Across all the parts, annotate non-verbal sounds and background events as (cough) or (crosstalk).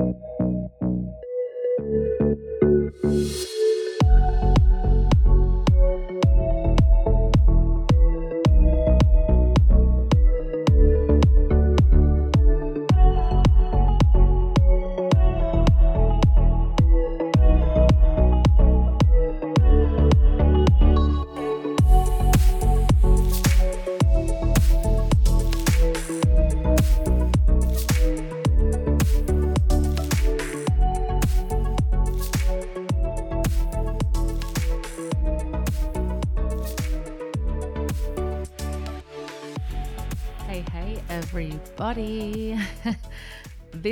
Hey, everybody.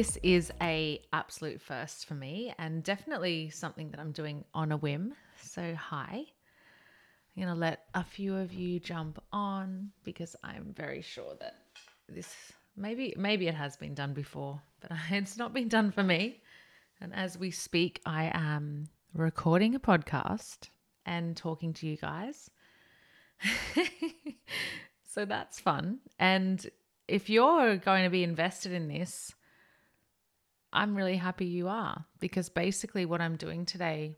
This is a absolute first for me and definitely something that I'm doing on a whim. So, hi. I'm going to let a few of you jump on because I'm very sure that this maybe maybe it has been done before, but (laughs) it's not been done for me. And as we speak, I am recording a podcast and talking to you guys. (laughs) so that's fun. And if you're going to be invested in this, I'm really happy you are because basically what I'm doing today,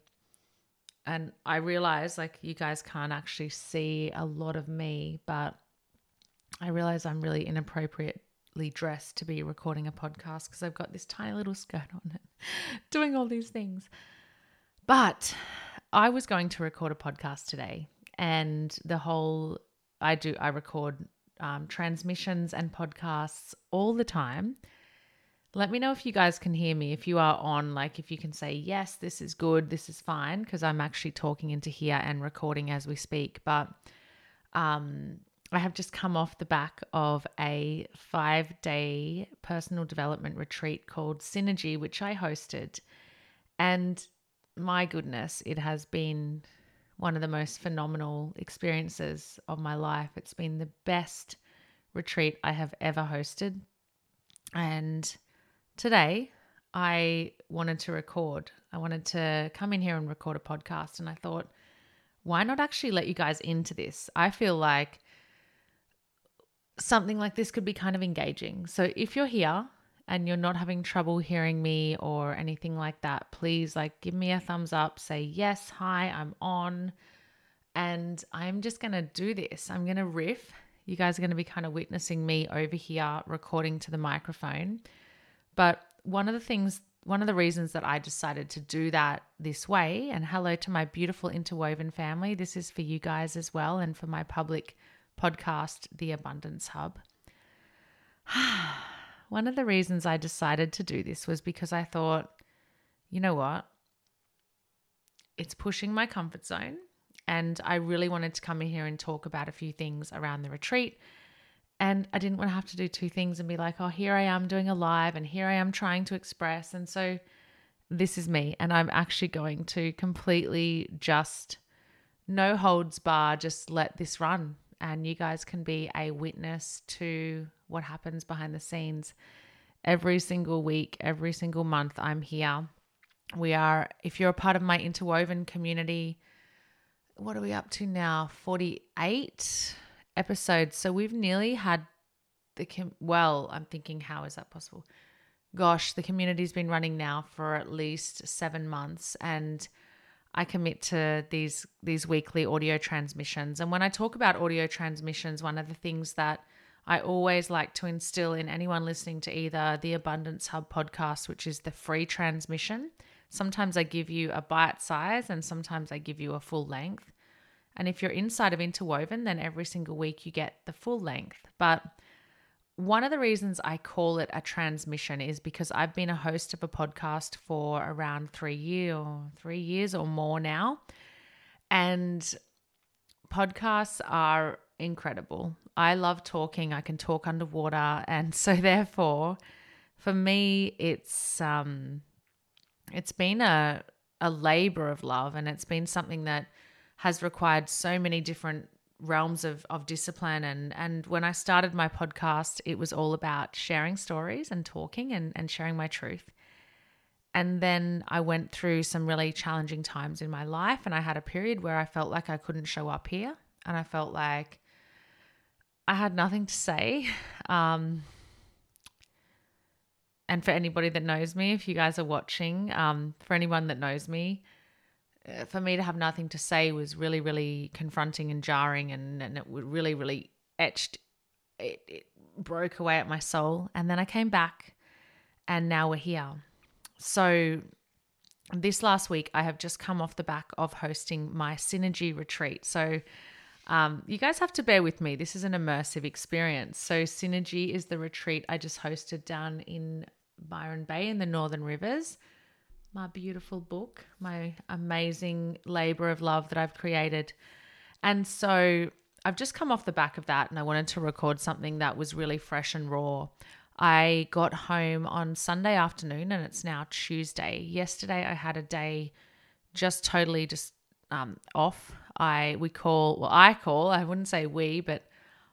and I realize like you guys can't actually see a lot of me, but I realize I'm really inappropriately dressed to be recording a podcast because I've got this tiny little skirt on and (laughs) doing all these things. But I was going to record a podcast today, and the whole I do I record um, transmissions and podcasts all the time. Let me know if you guys can hear me. If you are on, like if you can say yes, this is good, this is fine, because I'm actually talking into here and recording as we speak. But um, I have just come off the back of a five day personal development retreat called Synergy, which I hosted. And my goodness, it has been one of the most phenomenal experiences of my life. It's been the best retreat I have ever hosted. And today I wanted to record. I wanted to come in here and record a podcast. And I thought, why not actually let you guys into this? I feel like something like this could be kind of engaging. So if you're here and you're not having trouble hearing me or anything like that, please like give me a thumbs up, say yes, hi, I'm on. And I'm just going to do this. I'm going to riff. You guys are going to be kind of witnessing me over here recording to the microphone. But one of the things, one of the reasons that I decided to do that this way, and hello to my beautiful interwoven family, this is for you guys as well, and for my public podcast, The Abundance Hub. (sighs) One of the reasons I decided to do this was because I thought, you know what? It's pushing my comfort zone. And I really wanted to come in here and talk about a few things around the retreat. And I didn't want to have to do two things and be like, oh, here I am doing a live and here I am trying to express. And so this is me. And I'm actually going to completely just no holds bar, just let this run and you guys can be a witness to what happens behind the scenes. Every single week, every single month, I'm here. We are, if you're a part of my interwoven community, what are we up to now? 48 episodes. So we've nearly had the, com- well, I'm thinking, how is that possible? Gosh, the community's been running now for at least seven months. And I commit to these these weekly audio transmissions. And when I talk about audio transmissions, one of the things that I always like to instill in anyone listening to either the Abundance Hub podcast, which is the free transmission. Sometimes I give you a bite size and sometimes I give you a full length. And if you're inside of Interwoven, then every single week you get the full length. But one of the reasons I call it a transmission is because I've been a host of a podcast for around three years or three years or more now. And podcasts are incredible. I love talking. I can talk underwater. And (laughs) so therefore, for me, it's um it's been a a labor of love and it's been something that has required so many different realms of, of discipline. And and when I started my podcast it was all about sharing stories and talking and, and sharing my truth. And then I went through some really challenging times in my life and I had a period where I felt like I couldn't show up here and I felt like I had nothing to say. (laughs) Um, and for anybody that knows me, if you guys are watching, um, for anyone that knows me, for me to have nothing to say was really, really confronting and jarring, and, and it really, really etched, it, it broke away at my soul. And then I came back, and now we're here. So, this last week, I have just come off the back of hosting my Synergy retreat. So, um, you guys have to bear with me. This is an immersive experience. So, Synergy is the retreat I just hosted down in Byron Bay in the Northern Rivers. My beautiful book, my amazing labor of love that I've created. And so, I've just come off the back of that and I wanted to record something that was really fresh and raw. I got home on Sunday afternoon and it's now Tuesday. Yesterday I had a day just totally just um, off. I we call well I call I wouldn't say we but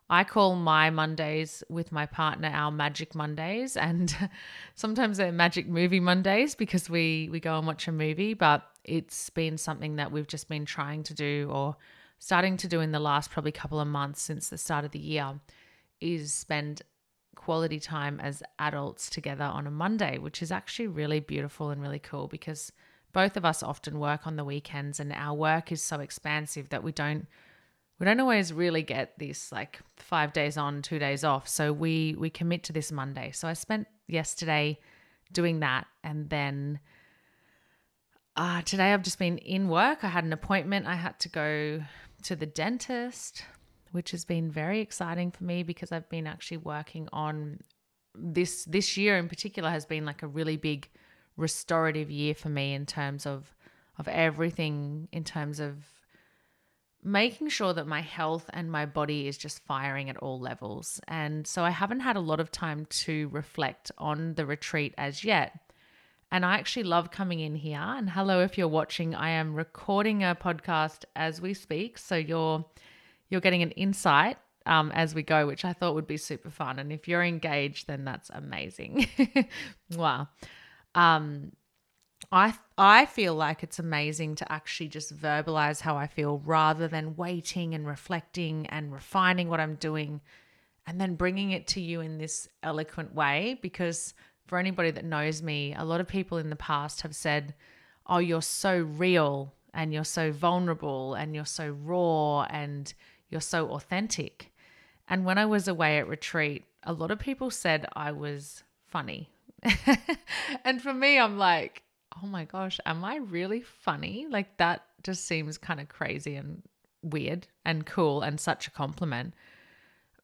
I call my Mondays with my partner our magic Mondays and (laughs) sometimes they're magic movie Mondays because we we go and watch a movie but it's been something that we've just been trying to do or starting to do in the last probably couple of months since the start of the year is spend quality time as adults together on a Monday, which is actually really beautiful and really cool because both of us often work on the weekends and our work is so expansive that we don't we don't always really get this like 5 days on, 2 days off. So we we commit to this Monday. So I spent yesterday doing that and then uh, today I've just been in work. I had an appointment. I had to go to the dentist which has been very exciting for me because I've been actually working on this this year in particular has been like a really big restorative year for me in terms of of everything in terms of making sure that my health and my body is just firing at all levels. And so I haven't had a lot of time to reflect on the retreat as yet. And I actually love coming in here. And hello, if you're watching, I am recording a podcast as we speak. So you're you're getting an insight um, as we go, which I thought would be super fun. And if you're engaged, then that's amazing. (laughs) wow. Um, I I feel like it's amazing to actually just verbalize how I feel rather than waiting and reflecting and refining what I'm doing and then bringing it to you in this eloquent way because for anybody that knows me, a lot of people in the past have said, "Oh, you're so real and you're so vulnerable and you're so raw and you're so authentic. And when I was away at retreat, a lot of people said I was funny. (laughs) and for me, I'm like, oh my gosh, am I really funny? Like that just seems kind of crazy and weird and cool and such a compliment.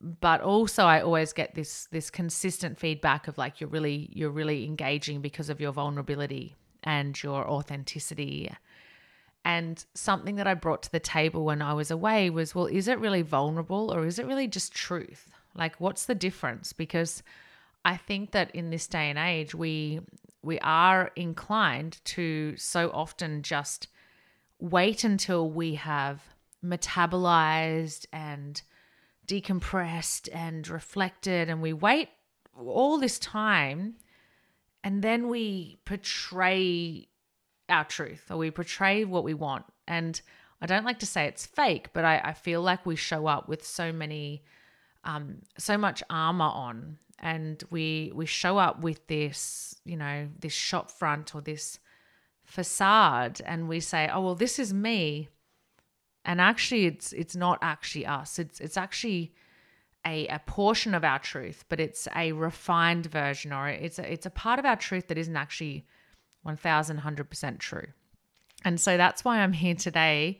But also I always get this this consistent feedback of like you're really you're really engaging because of your vulnerability and your authenticity and something that I brought to the table when I was away was well, is it really vulnerable or is it really just truth? Like, what's the difference? Because I think that in this day and age, we we are inclined to so often just wait until we have metabolized and decompressed and reflected and we wait all this time and then we portray our truth or we portray what we want. And I don't like to say it's fake, but I, I feel like we show up with so many, um, so much armor on, and we we show up with this, you know, this shop front or this facade, and we say, oh well, this is me, and actually, it's it's not actually us. It's it's actually a, a portion of our truth, but it's a refined version, or it's a, it's a part of our truth that isn't actually 1000% true. And so that's why I'm here today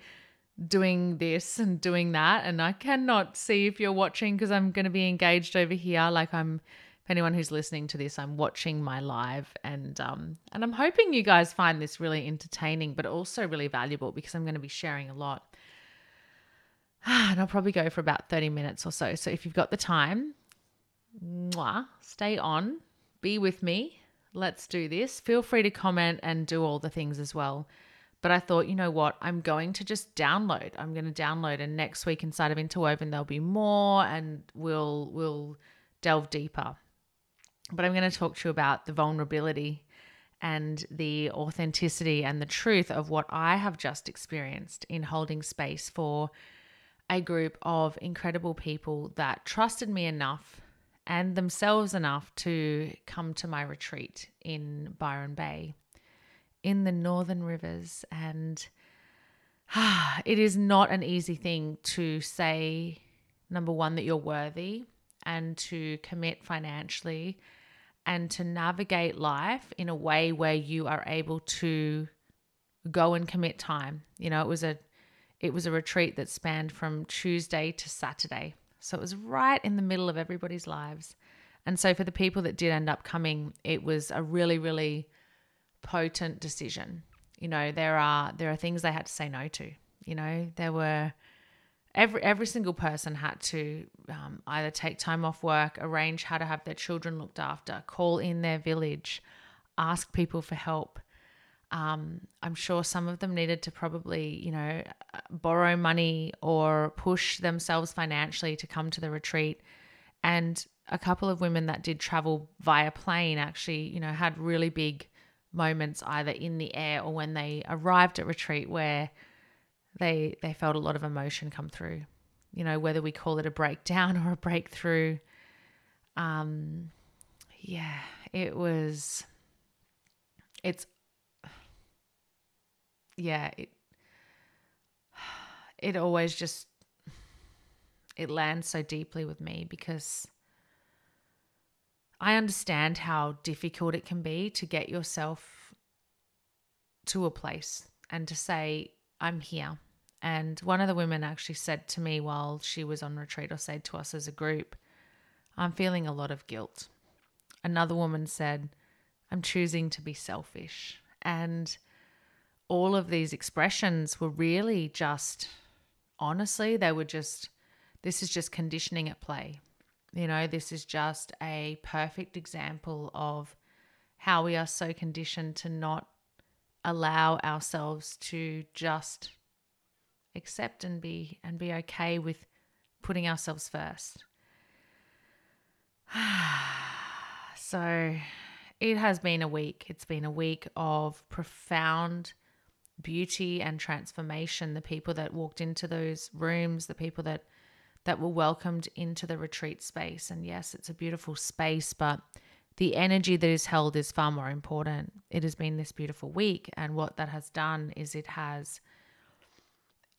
doing this and doing that. And I cannot see if you're watching because I'm going to be engaged over here. Like I'm, if anyone who's listening to this, I'm watching my live and um and I'm hoping you guys find this really entertaining, but also really valuable because I'm going to be sharing a lot. (sighs) And I'll probably go for about 30 minutes or so. So if you've got the time, mwah, stay on, be with me, let's do this. Feel free to comment and do all the things as well. But I thought, you know what? I'm going to just download. I'm going to download, and next week inside of Interwoven there'll be more, and we'll we'll delve deeper. But I'm going to talk to you about the vulnerability and the authenticity and the truth of what I have just experienced in holding space for a group of incredible people that trusted me enough and themselves enough to come to my retreat in Byron Bay in the Northern Rivers. And ah, (sighs) it is not an easy thing to say, number one, that you're worthy and to commit financially and to navigate life in a way where you are able to go and commit time. You know, it was a it was a retreat that spanned from Tuesday to Saturday. So it was right in the middle of everybody's lives. And so for the people that did end up coming, it was a really really potent decision. You know, there are there are things they had to say no to. You know, there were every every single person had to um, either take time off work, arrange how to have their children looked after, call in their village, ask people for help. Um, I'm sure some of them needed to probably, you know, borrow money or push themselves financially to come to the retreat. And a couple of women that did travel via plane actually, you know, had really big moments either in the air or when they arrived at retreat where they they felt a lot of emotion come through. You know, whether we call it a breakdown (laughs) or a breakthrough. Um yeah, it was it's yeah, it (sighs) it always just it lands so deeply with me because I understand how difficult it can be to get yourself to a place and to say, I'm here. And one of the women actually said to me while she was on retreat, or said to us as a group, I'm feeling a lot of guilt. Another woman said, I'm choosing to be selfish. And all of these expressions were really just, honestly, they were just, this is just conditioning at play. You know, this is just a perfect example of how we are so conditioned to not allow ourselves to just accept and be and be okay with putting ourselves first. (sighs) so it has been a week. It's been a week of profound beauty and transformation. The people that walked into those rooms, the people that that were welcomed into the retreat space. And yes, it's a beautiful space, but the energy that is held is far more important. It has been this beautiful week, and what that has done is it has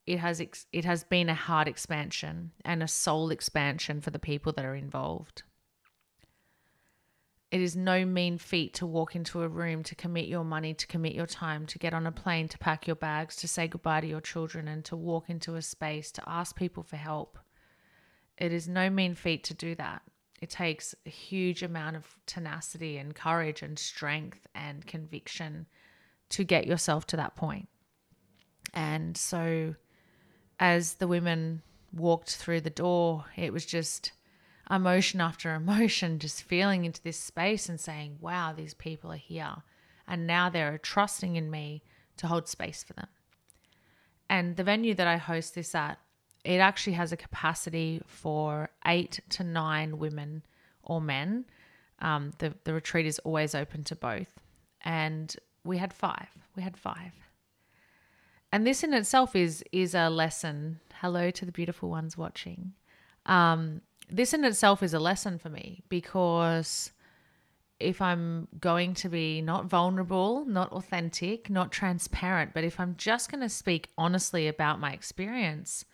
it has ex- it has been a heart expansion and a soul expansion for the people that are involved. It is no mean feat to walk into a room, to commit your money, to commit your time, to get on a plane, to pack your bags, to say goodbye to your children, and to walk into a space, to ask people for help. It is no mean feat to do that. It takes a huge amount of tenacity and courage and strength and conviction to get yourself to that point. And so as the women walked through the door, it was just emotion after emotion, (laughs) just feeling into this space and saying, wow, these people are here. And now they're trusting in me to hold space for them. And the venue that I host this at, it actually has a capacity for eight to nine women or men. Um, the, the retreat is always open to both. And we had five. We had five. And this in itself is is a lesson. Hello to the beautiful ones watching. Um, this in itself is a lesson for me because if I'm going to be not vulnerable, not authentic, not transparent, but if I'm just going to speak honestly about my experience,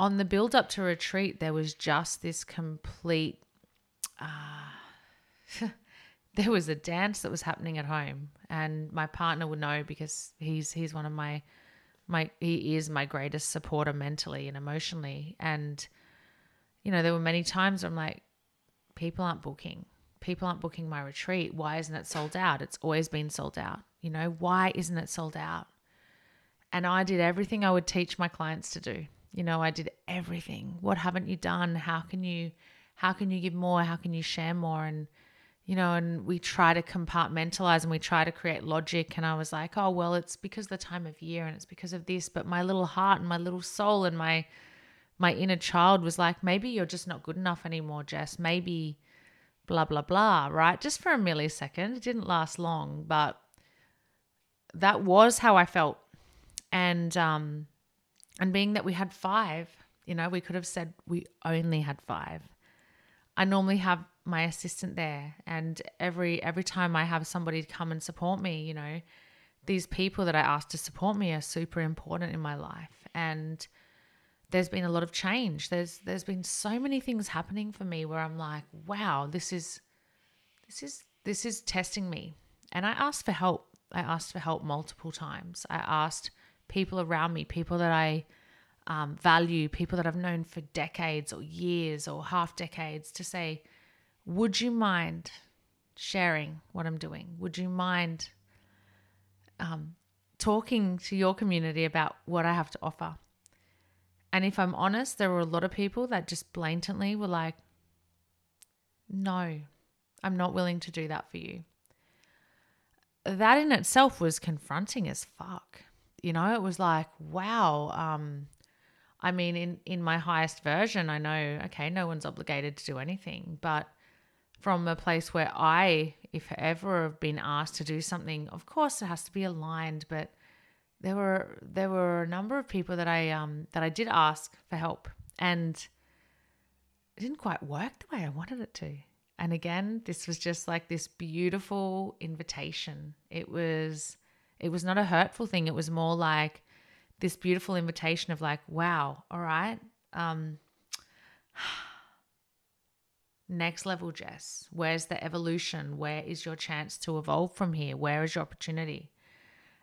on the build up to retreat, there was just this complete. Uh, (laughs) there was a dance that was happening at home and my partner would know because he's he's one of my my he is my greatest supporter mentally and emotionally. And you know there were many times I'm like people aren't booking. People aren't booking my retreat. Why isn't it sold out? It's always been sold out. You know why isn't it sold out? And I did everything I would teach my clients to do you know I did everything what haven't you done how can you how can you give more how can you share more and you know, and we try to compartmentalize and we try to create logic. And I was like, oh, well, it's because the time of year and it's because of this. But my little heart and my little soul and my my inner child was like, maybe you're just not good enough anymore, Jess. Maybe blah blah blah, right? Just for a millisecond. It didn't last long, but that was how I felt. And um and being that we had five, you know, we could have said we only had five I normally have my assistant there and every every time I have somebody come and support me, you know, these people that I ask to support me are super important in my life and there's been a lot of change. There's there's been so many things happening for me where I'm like, wow, this is this is this is testing me. And I asked for help. I asked for help multiple times. I asked people around me, people that I um, value, people that I've known for decades or years or half decades, to say, would you mind sharing what I'm doing? Would you mind um, talking to your community about what I have to offer? And if I'm honest, there were a lot of people that just blatantly were like, no, I'm not willing to do that for you. That in itself was confronting as fuck. You know, it was like, wow, um, I mean, in, in my highest version, I know, okay, no one's obligated to do anything. But from a place where I, if ever have been asked to do something, of course it has to be aligned. But there were there were a number of people that I um that I did ask for help and it didn't quite work the way I wanted it to. And again, this was just like this beautiful invitation. It was it was not a hurtful thing. It was more like this beautiful invitation of like, wow, all right. Um, (sighs) next level, Jess. Where's the evolution? Where is your chance to evolve from here? Where is your opportunity?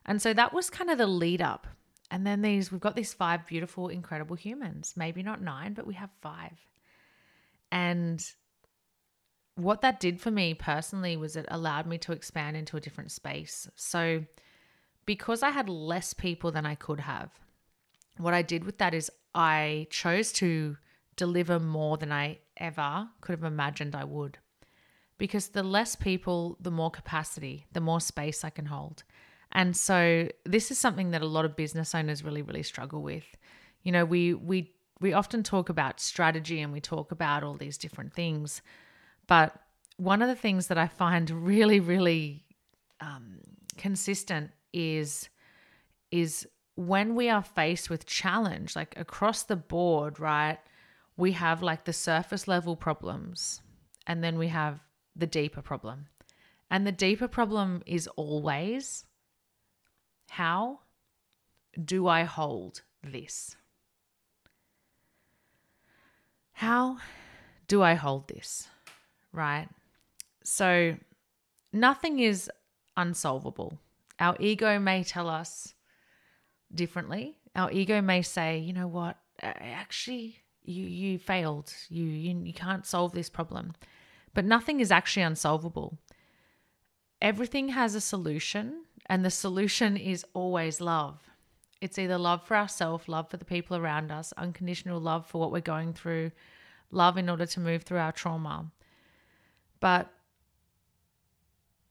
And so that was kind of the lead up. And then these, we've got these five beautiful, incredible humans. Maybe not nine, but we have five. And what that did for me personally was it allowed me to expand into a different space. So because I had less people than I could have, what I did with that is I chose to deliver more than I ever could have imagined I would. Because the less people, the more capacity, the more space I can hold. And so this is something that a lot of business owners really, really struggle with. You know, we we we often talk about strategy and we talk about all these different things, but one of the things that I find (laughs) really, really um, consistent is is when we are faced with challenge, like across the board, right? We have like the surface level problems, and then we have the deeper problem. And the deeper problem is always how do I hold this? How do I hold this? Right? So, nothing is unsolvable. Our ego may tell us differently. Our ego may say, you know what, actually, you, you failed. You, you, you can't solve this problem. But nothing is actually unsolvable. Everything has a solution and the solution is always love. It's either love for ourselves, love for the people around us, unconditional love for what we're going through, love in order to move through our trauma. But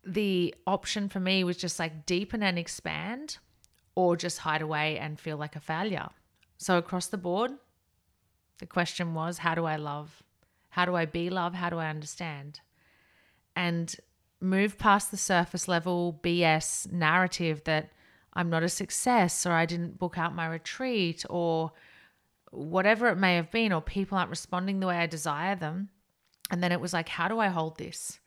the option for me was just like deepen and expand or just hide away and feel like a failure. So across the board, the question was how do I love? How do I be love? How do I understand? And move past the surface level BS narrative that I'm not a success or I didn't book out my retreat or whatever it may have been, or people aren't responding the way I desire them. And then it was like, how do I hold this?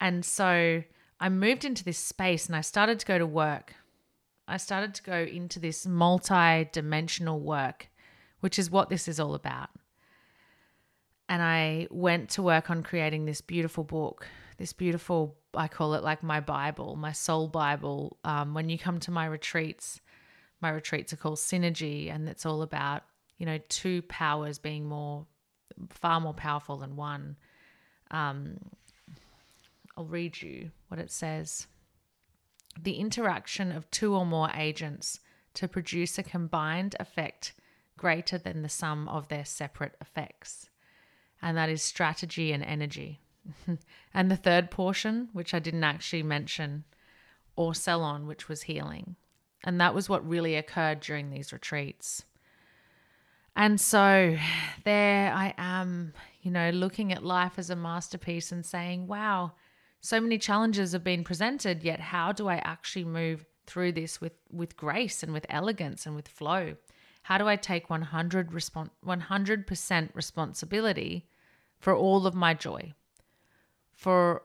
And so I moved into this space and I started to go to work. I started to go into this multi dimensional work, which is what this is all about. And I went to work on creating this beautiful book this beautiful, I call it like my Bible, my soul Bible. Um, when you come to my retreats, my retreats are called Synergy, and it's all about, you know, two powers being more, far more powerful than one. Um, I'll read you what it says. The interaction of two or more agents to produce a combined effect greater than the sum of their separate effects. And that is strategy and energy. (laughs) and the third portion, which I didn't actually mention or sell on, which was healing. And that was what really occurred during these retreats. And so (sighs) there I am, you know, looking at life as a masterpiece and saying, wow, so many challenges have been presented, yet how do I actually move through this with, with grace and with elegance and with flow? How do I take 100 respons- 100% responsibility for all of my joy, for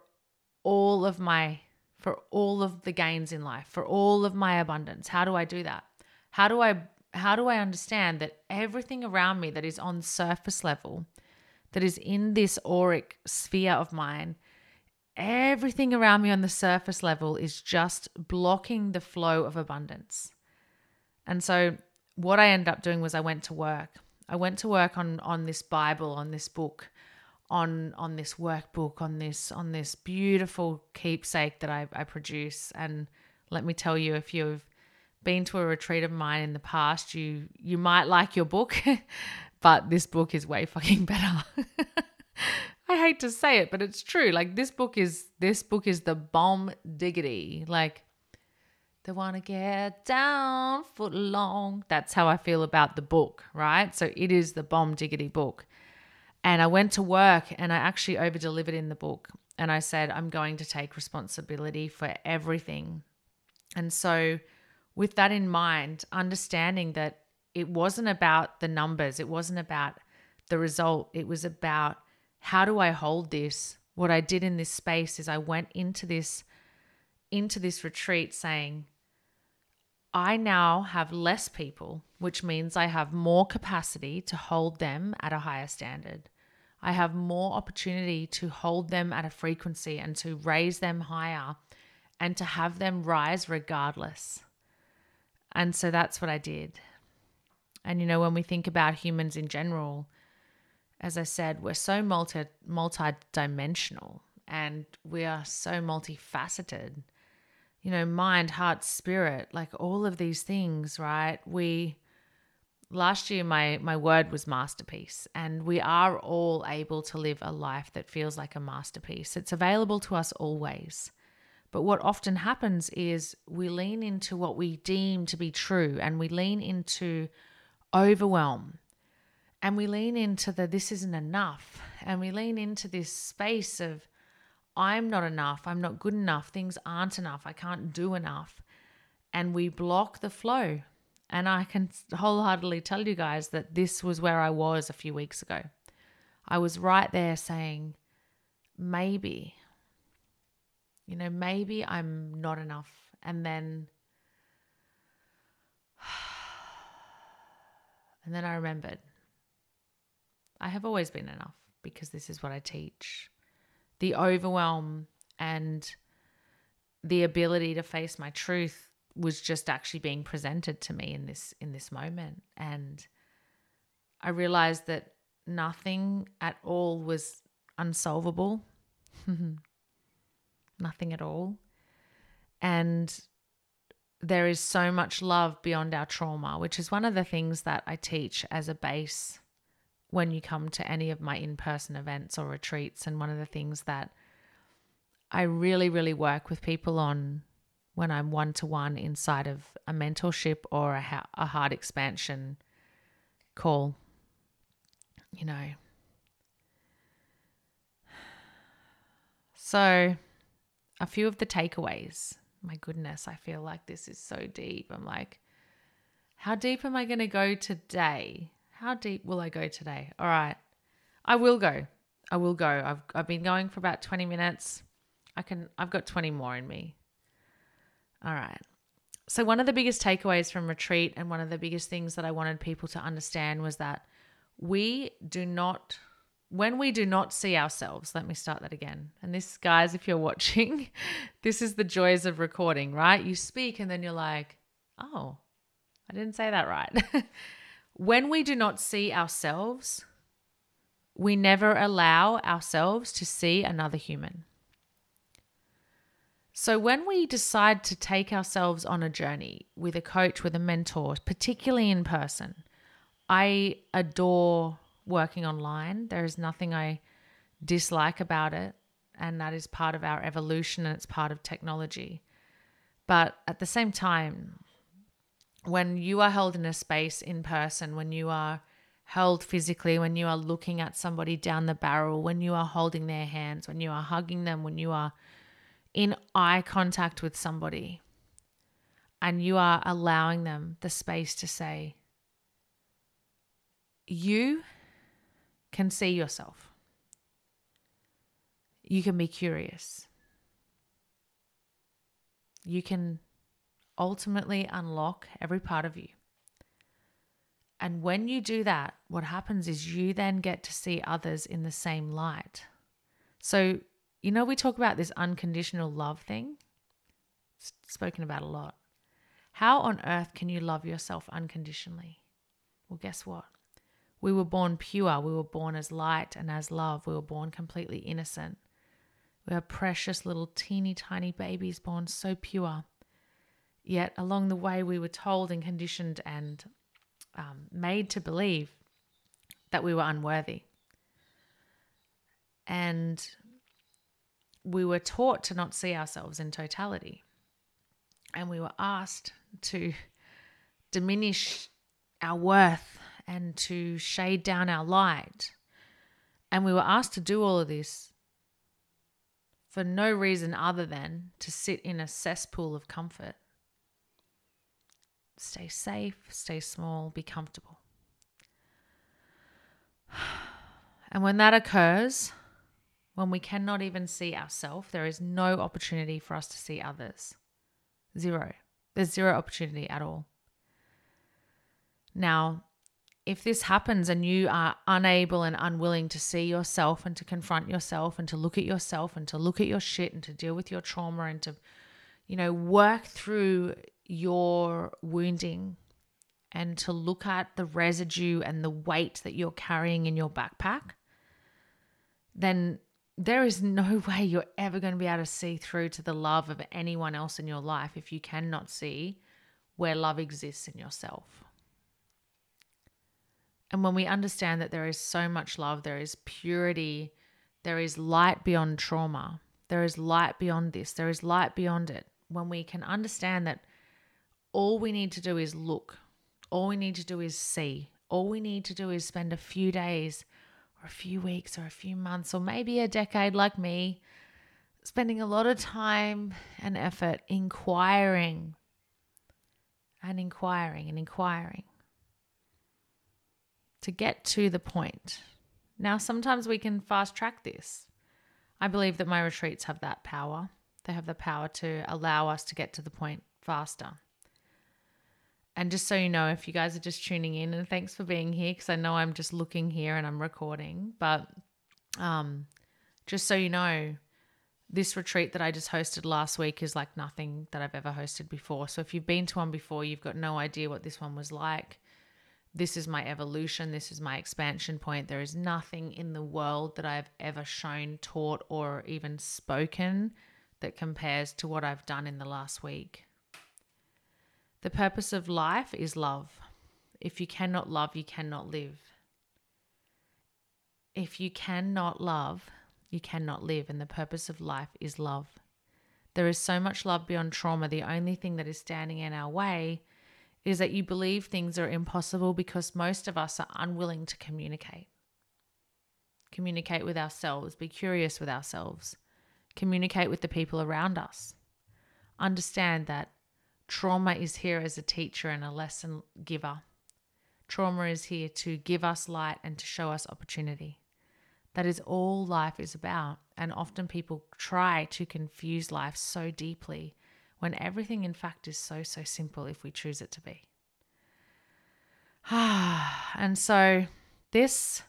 all of my for all of the gains in life, for all of my abundance. How do I do that? How do I how do I understand that everything around me that is on surface level, that is in this auric sphere of mine, everything around me on the surface level is just blocking the flow of abundance. And so what I ended up doing was I went to work. I went to work on on this Bible, on this book, on on this workbook, on this on this beautiful keepsake that I, I produce. And let me tell you, if you've been to a retreat of mine in the past, you you might like your book, (laughs) but this book is way fucking better. (laughs) I hate to say it, but it's true. Like this book is this book is the bomb diggity. Like they want to get down foot long. That's how I feel about the book, right? So it is the bomb diggity book. And I went to work and I actually over delivered in the book. And I said, I'm going to take responsibility for everything. And so, with that in mind, understanding that it wasn't about the numbers, it wasn't about the result, it was about how do I hold this? What I did in this space is I went into this into this retreat saying, I now have less people, which means I have more capacity to hold them at a higher standard. I have more opportunity to hold them at a frequency and to raise them higher and to have them rise regardless. And so that's what I did. And you know, when we think about humans in general, as I said, we're so multi multi-dimensional and we are so multifaceted. You know, mind, heart, spirit, like all of these things, right? We last year my my word was masterpiece and we are all able to live a life that feels like a masterpiece it's available to us always but what often happens is we lean into what we deem to be true and we lean into overwhelm and we lean into the this isn't enough. And we lean into this space of i'm not enough. I'm not good enough. Things aren't enough. I can't do enough. And we block the flow. And I can wholeheartedly tell you guys that this was where I was a few weeks ago. I was right there saying, maybe, you know, maybe I'm not enough. And then, (sighs) and then I remembered, I have always been enough because this is what I teach. The overwhelm and the ability to face my truth was just actually being presented to me in this in this moment. And i realized that nothing at all was unsolvable. (laughs) Nothing at all. And there is so much love beyond our trauma which is one of the things that i teach as a base when you come to any of my in-person events or retreats and one of the things that i really really work with people on when I'm one to one inside of a mentorship or a, ha- a heart expansion call. You know. So, a few of the takeaways. My goodness, I feel like this is so deep. I'm like, how deep am I going to go today? How deep will I go today? All right. I will go. I will go. I've I've been going for about 20 minutes. I can I've got 20 more in me. All right. So, one of the biggest takeaways from retreat, and one of the biggest things that I wanted people to understand was that we do not, when we do not see ourselves, let me start that again. And this, guys, if you're (laughs) watching, this is the joys of recording, right? You speak and then you're like, oh, I didn't say that right. (laughs) when we do not see ourselves, we never allow ourselves to see another human. So, when we decide to take ourselves on a journey with a coach, with a mentor, particularly in person, I adore working online. There is nothing I dislike about it. And that is part of our evolution and it's part of technology. But at the same time, when you are held in a space in person, when you are held physically, when you are looking at somebody down the barrel, when you are holding their hands, when you are hugging them, when you are in eye contact with somebody and you are allowing them the space to say, You can see yourself. you can be curious. You can ultimately unlock every part of you. And when you do that, what happens is you then get to see others in the same light. So, you know, we talk about this unconditional love thing, it's spoken about a lot. How on earth can you love yourself unconditionally? Well, guess what? We were born pure. We were born as light and as love. We were born completely innocent. We are precious little teeny tiny babies born so pure. Yet along the way, we were told and conditioned and um, made to believe that we were unworthy. And we were taught to not see ourselves in totality. And we were asked to diminish our worth and to shade down our light. And we were asked to do all of this for no reason other than to sit in a cesspool of comfort. Stay safe, stay small, be comfortable. (sighs) And when that occurs, when we cannot even see ourselves, there is no opportunity for us to see others. Zero. There's zero opportunity at all. Now, if this happens and you are unable and unwilling to see yourself and to confront yourself and to look at yourself and to look at your shit and to deal with your trauma and to, you know, work through your wounding and to look at the residue and the weight that you're carrying in your backpack, then there is no (laughs) way you're ever going to be able to see through to the love of anyone else in your life if you cannot see where love exists in yourself. And when we understand that there is so much love, there is purity, there is light beyond trauma, there is light beyond this, there is light beyond it. When we can understand that all we need to do is look, all we need to do is see, all we need to do is spend a few days or a few weeks or a few months or maybe a decade like me, spending a lot of time and effort inquiring and inquiring and inquiring to get to the point. Now, sometimes we can fast track this. I believe that my retreats have that power. They have the power to allow us to get to the point faster. And just so you know, if you guys are just tuning in, and thanks for being here, because I know I'm just looking here and I'm recording, but um, just so you know, this retreat that I just hosted last week is like nothing that I've ever hosted before. So if you've been to one before, you've got no idea what this one was like this is my evolution, this is my expansion point. There is nothing in the world that I've ever shown, taught, or even spoken that compares to what I've done in the last week. The purpose of life is love. If you cannot love, you cannot live. If you cannot love, you cannot live. And the purpose of life is love. There is so much love beyond trauma. The only thing that is standing in our way is that you believe things are impossible because most of us are unwilling to communicate. Communicate with ourselves, be curious with ourselves, communicate with the people around us. Understand that trauma is here as a teacher and a lesson giver. Trauma is here to give us light and to show us opportunity. That is all life is about. And often people try to confuse life so deeply when everything, in fact, is so, so simple if we choose it to be. Ah, (sighs) and so this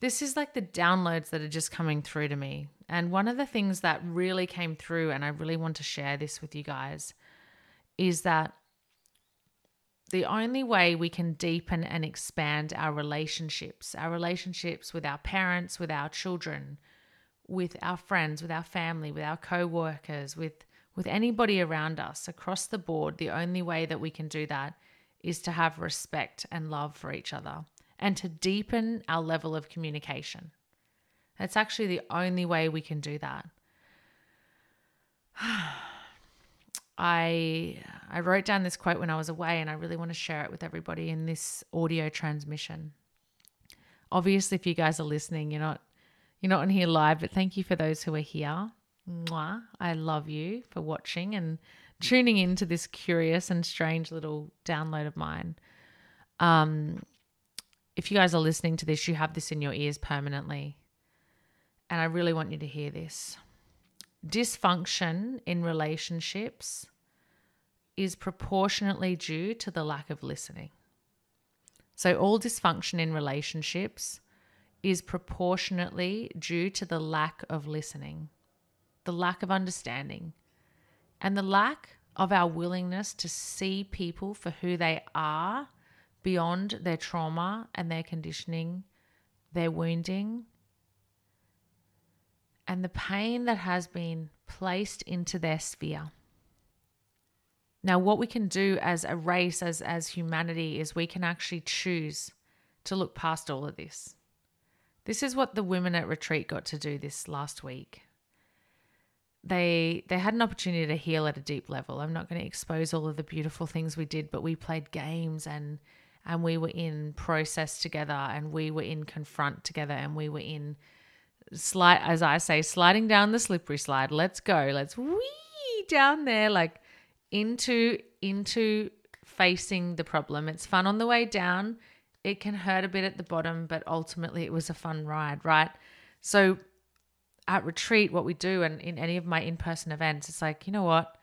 this is like the downloads that are just coming through to me. And one of the things that really came through, and I really want to share this with you guys, is that the only way we can deepen and expand our relationships, our relationships with our parents, with our children, with our friends, with our family, with our co workers, with with anybody around us across the board, the only way that we can do that is to have respect and love for each other and to deepen our level of communication. That's actually the only way we can do that. (sighs) (sighs) I I wrote down this quote when I was away and I really want to share it with everybody in this audio transmission. Obviously if you guys are listening, you're not you're not on here live, but thank you for those who are here. Mwah. I love you for watching and tuning into this curious and strange little download of mine. Um, if you guys are listening to this, you have this in your ears permanently. and I really want you to hear this dysfunction in relationships is proportionately due to the lack of listening. So, all dysfunction in relationships is proportionately due to the lack of listening, the lack of understanding, and the lack of our willingness to see people for who they are beyond their trauma and their conditioning, their wounding, and the pain that has been placed into their sphere. Now, what we can do as a race, as, as humanity, is we can actually choose to look past all of this. This is what the women at retreat got to do this last week. They they had an opportunity to heal at a deep level. I'm not going to expose all of the beautiful things we did, but we played games and and we were in process together and we were in confront together and we were in slide as I say sliding down the slippery slide. Let's go. Let's wee down there like into into facing the problem. It's fun on the way down it can hurt a bit at the bottom, but ultimately it was a fun ride, right? So at retreat, what we do, and in any of my in person events, it's like, you know what?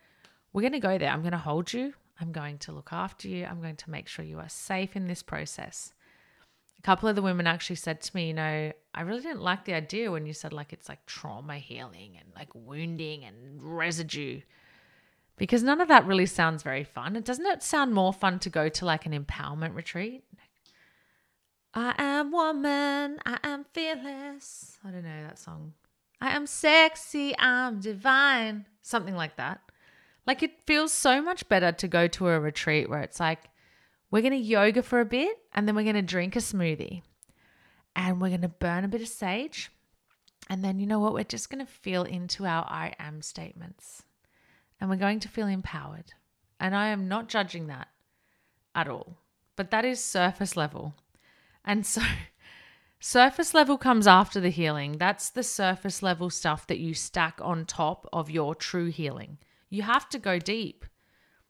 We're going to go there. I'm going to hold you. I'm going to look after you. I'm going to make sure you are safe in this process. Couple of the women actually said to me, you know, I really didn't like the idea when you said like it's like trauma healing and like wounding and residue because none of that really sounds very fun. It doesn't it sound more fun to go to like an empowerment retreat? I am woman, I am fearless. I don't know that song. I am sexy, I'm divine. Something like that. Like it feels so much better to go to a retreat where it's like, we're going to yoga for a bit and then we're going to drink a smoothie and we're going to burn a bit of sage. And then, you know what? We're just going to feel into our I am statements and we're going to feel empowered. And I am not judging that at all, but that is surface level. And so (laughs) surface level comes after the healing. That's the surface level stuff that you stack on top of your true healing. You have to go deep.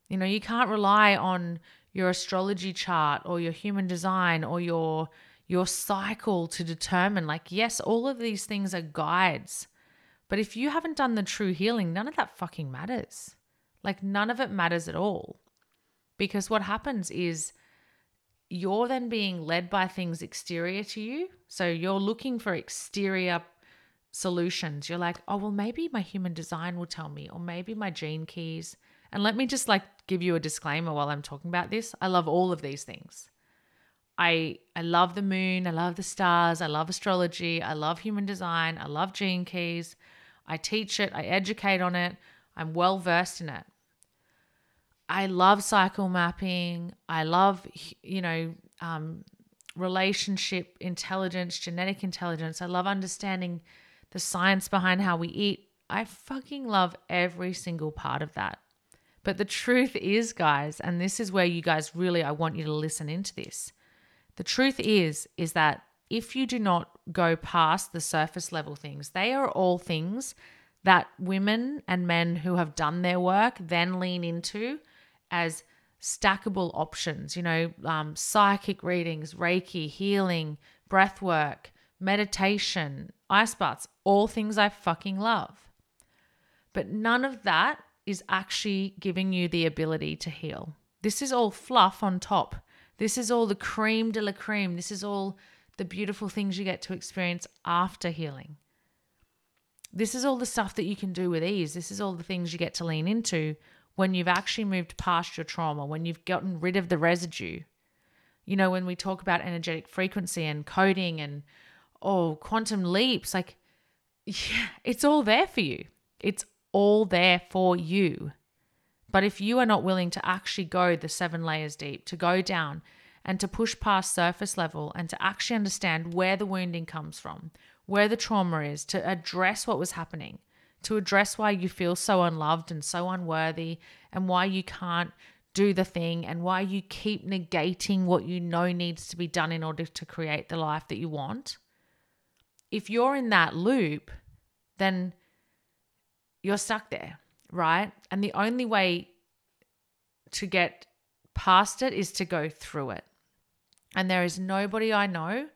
You know, you can't rely on your astrology chart or your human design or your your cycle to determine like yes, all of these things are guides. But if you haven't done the true healing, none of that fucking matters. Like none of it matters at all. Because what happens is you're then being led by things exterior to you. So you're looking for exterior solutions. You're like, oh, well, maybe my human design will tell me, or maybe my gene keys. And let me just like give you a disclaimer while I'm talking about this. I love all of these things. I I love the moon, I love the stars, I love astrology, I love human design, I love gene keys. I teach it, I educate on it. I'm well versed in it. I love cycle mapping. I love, you know, um, relationship intelligence, genetic intelligence. I love understanding the science behind how we eat. I fucking love every single part of that. But the truth is, guys, and this is where you guys really, I want you to listen into this. The truth is, is that if you do not go past the surface level things, they are all things that women and men who have done their work then lean into as stackable options, you know, um, psychic readings, Reiki, healing, breath work, meditation, ice baths, all things I fucking love. But none of that is actually giving you the ability to heal. This is all fluff on top. This is all the cream de la cream. This is all the beautiful things you get to experience after healing. This is all the stuff that you can do with ease. This is all the things you get to lean into when you've actually moved past your trauma, when you've gotten rid of the residue. You know, when we talk about energetic frequency and coding and oh, quantum leaps, like, (laughs) yeah, it's all there for you. It's all there for you. But if you are not willing to actually go the seven layers deep, to go down and to push past surface level and to actually understand where the wounding comes from, where the trauma is, to address what was happening, to address why you feel so unloved and so unworthy and why you can't do the thing and why you keep negating what you know needs to be done in order to create the life that you want. If you're in that loop, then you're stuck there, right? And the only way to get past it is to go through it. And there is nobody I know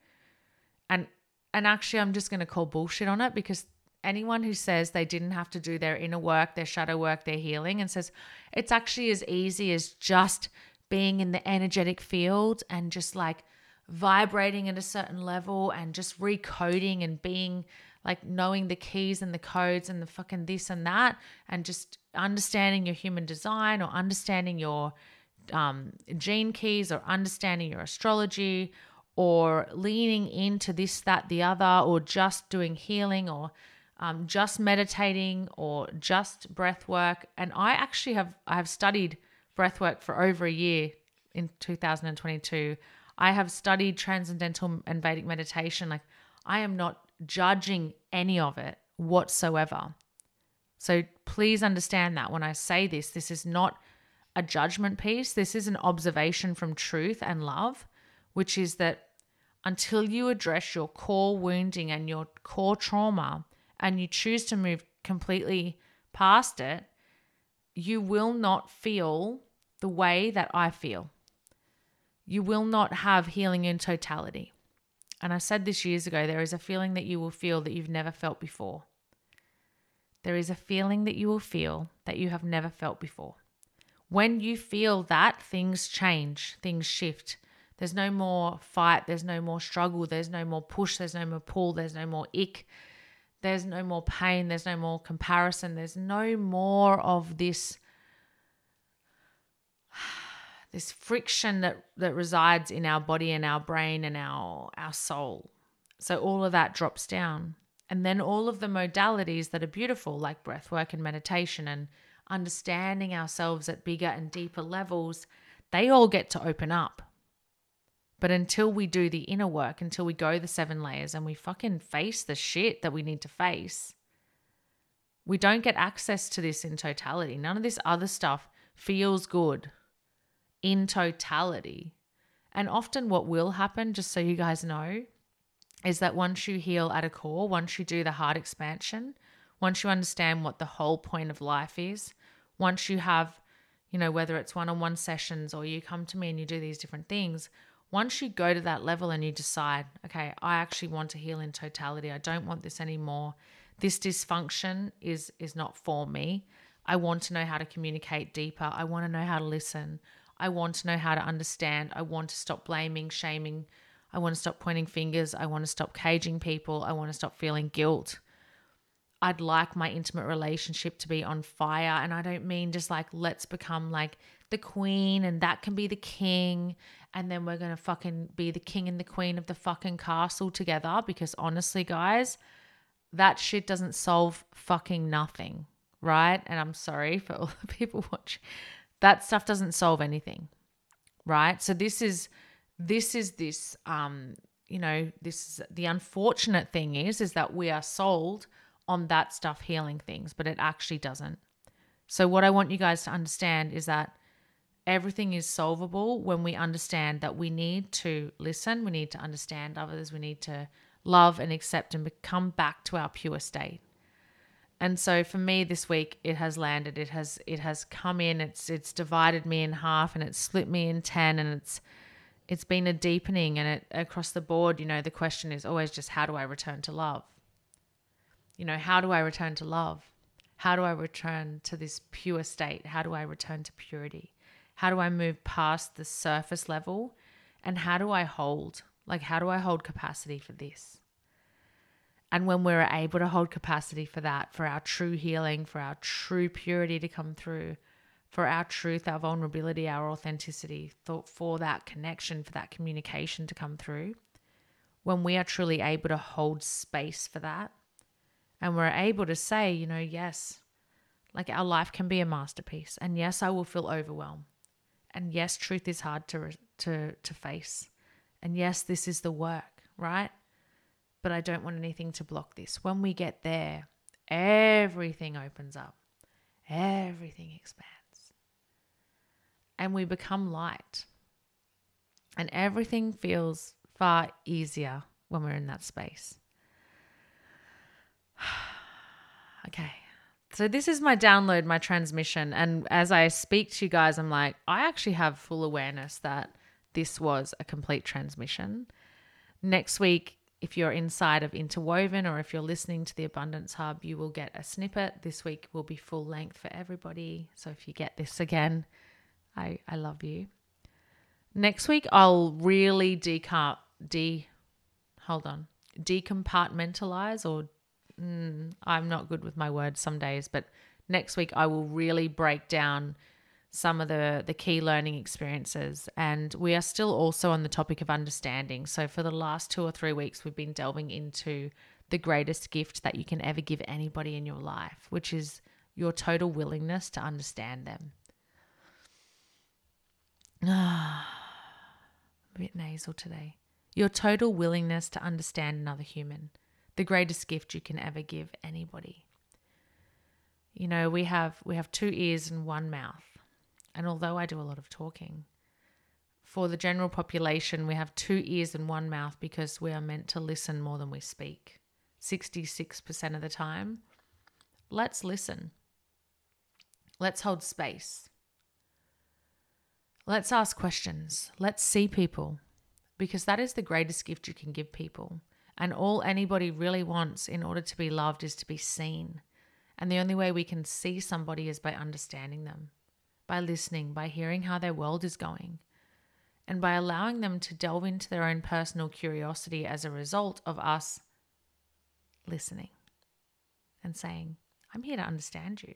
and and actually, I'm just going to call bullshit on it because anyone who says they didn't have to do their inner work, their shadow work, their healing, and says it's actually as easy as just being in the energetic field and just like vibrating at a certain level and just recoding and being like knowing the keys and the codes and the fucking this and that and just understanding your human design or understanding your um, gene keys or understanding your astrology or leaning into this, that, the other, or just doing healing or um, just meditating or just breath work. And I actually have I have studied breath work for over a year in 2022. I have studied transcendental and Vedic meditation. Like I am not judging any of it whatsoever. So please understand that when I say this, this is not a judgment piece. This is an observation from truth and love, which is that until you address your core wounding and your core trauma and you choose to move completely past it, you will not feel the way that I feel. You will not have healing in totality. And I said this years ago there is a feeling that you will feel that you've never felt before. There is a feeling that you will feel that you have never felt before. When you feel that, things change, things shift. There's no more fight, there's no more struggle, there's no more push, there's no more pull, there's no more ick, there's no more pain, there's no more comparison, there's no more of this this friction that that resides in our body and our brain and our our soul. So all of that drops down. And then all of the modalities that are beautiful like breath work and meditation and understanding ourselves at bigger and deeper levels, they all get to open up. But until we do the inner work, until we go the seven layers and we fucking face the shit that we need to face, we don't get access to this in totality. None of this other stuff feels good in totality. And often, what will happen, just so you guys know, is that once you heal at a core, once you do the heart expansion, once you understand what the whole point of life is, once you have, you know, whether it's one on one sessions or you come to me and you do these different things, once you go to that level and you decide, okay, I actually want to heal in totality. I don't want this anymore. This dysfunction is is not for me. I want to know how to communicate deeper. I want to know how to listen. I want to know how to understand. I want to stop blaming, shaming. I want to stop pointing fingers. I want to stop caging people. I want to stop feeling guilt. I'd like my intimate relationship to be on fire. And I don't mean just like, let's become like the queen and that can be the king. And then we're going to fucking be the king and the queen of the fucking castle together. Because honestly, guys, that shit doesn't solve fucking nothing. Right. And I'm sorry for all (laughs) the people watching. That stuff doesn't solve anything. Right. So this is, this is this, um, you know, this is the unfortunate thing is, is that we are sold on that stuff healing things, but it actually doesn't. So, what I want you guys to understand is that everything is solvable when we understand that we need to listen, we need to understand others, we need to love and accept and come back to our pure state. And so for me this week it has landed. It has it has come in. It's it's divided me in half and it's split me in 10 and it's it's been a deepening and it across the board, you know, the question is always just how do I return to love? You know, how do I return to love? How do I return to this pure state? How do I return to purity? How do I move past the surface level? And how do I hold? Like, how do I hold capacity for this? And when we're able to hold capacity for that, for our true healing, for our true purity to come through, for our truth, our vulnerability, our authenticity, for that connection, for that communication to come through, when we are truly able to hold space for that, and we're able to say, you know, yes, like our life can be a masterpiece. And yes, I will feel overwhelmed. And yes, truth is hard to to to face. And yes, this is the work, right? But I don't want anything to block this. When we get there, everything opens up. Everything expands. And we become light. And everything feels far easier when we're in that space. (sighs) okay. So this is my download, my transmission. And as I speak to you guys, I'm like, I actually have full awareness that this was a complete transmission. Next week, if you're inside of Interwoven or if you're listening to the Abundance Hub, you will get a snippet. This week will be full length for everybody. So if you get this again, I, I love you. Next week, I'll really decomp, de, hold on, decompartmentalize or mm, I'm not good with my words some days, but next week I will really break down some of the the key learning experiences. And we are still also on the topic of understanding. So for the last 2 or 3 weeks we've been delving into the greatest gift that you can ever give anybody in your life which is your total willingness to understand them. Ah (sighs) a bit nasal today. Your total willingness to understand another human. The greatest gift you can ever give anybody. You know we have we have two ears and one mouth and although I do a lot of talking, for the general population, we have two ears and one mouth because we are meant to listen more than we speak. 66% of the time, let's listen. Let's hold space. Let's ask questions. Let's see people because that is the greatest gift you can give people. And all anybody really wants in order to be loved is to be seen. And the only way we can see somebody is by understanding them by listening, by hearing how their world is going, and by allowing them to delve into their own personal curiosity as a result of us listening and saying, I'm here to understand you.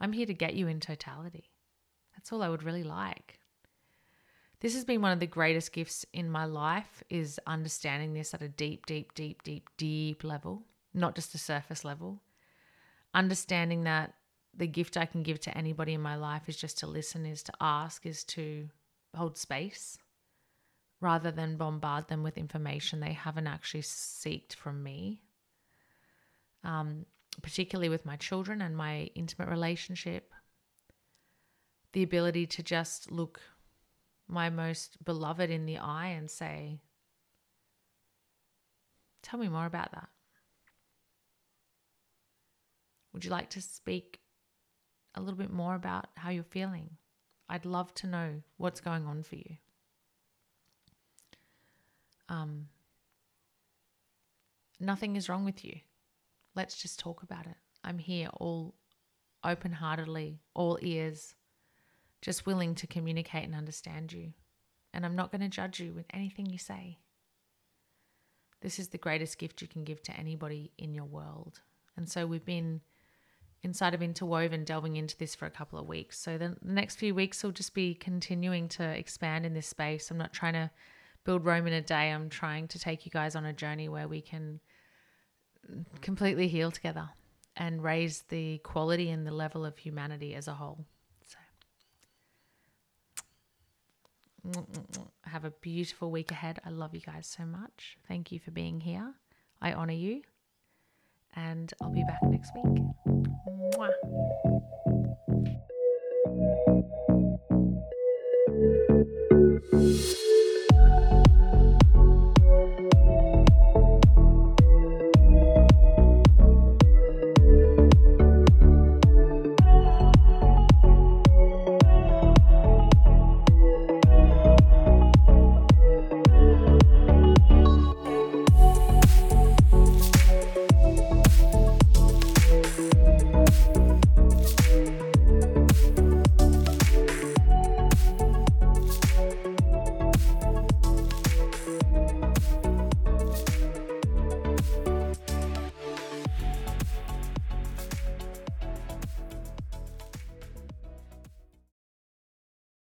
I'm here to get you in totality. That's all I would really like. This has been one of the greatest gifts in my life is understanding this at a deep, deep, deep, deep, deep level, not just a surface level. Understanding that the gift I can give to anybody in my life is just to listen, is to ask, is to hold space rather than bombard them with information they haven't actually seeked from me. Um, particularly with my children and my intimate relationship. The ability to just look my most beloved in the eye and say, Tell me more about that. Would you like to speak a little bit more about how you're feeling. I'd love to know what's going on for you. Um, nothing is wrong with you. Let's just talk about it. I'm here all open heartedly, all ears, just willing to communicate and understand you. And I'm not going to judge you with anything you say. This is the greatest gift you can give to anybody in your world. And so we've been inside of Interwoven delving into this for a couple of weeks. So the next few weeks will just be continuing to expand in this space. I'm not trying to build Rome in a day. I'm trying to take you guys on a journey where we can completely heal together and raise the quality and the level of humanity as a whole. So have a beautiful week ahead. I love you guys so much. Thank you for being here. I honor you and I'll be back next week. Mwah.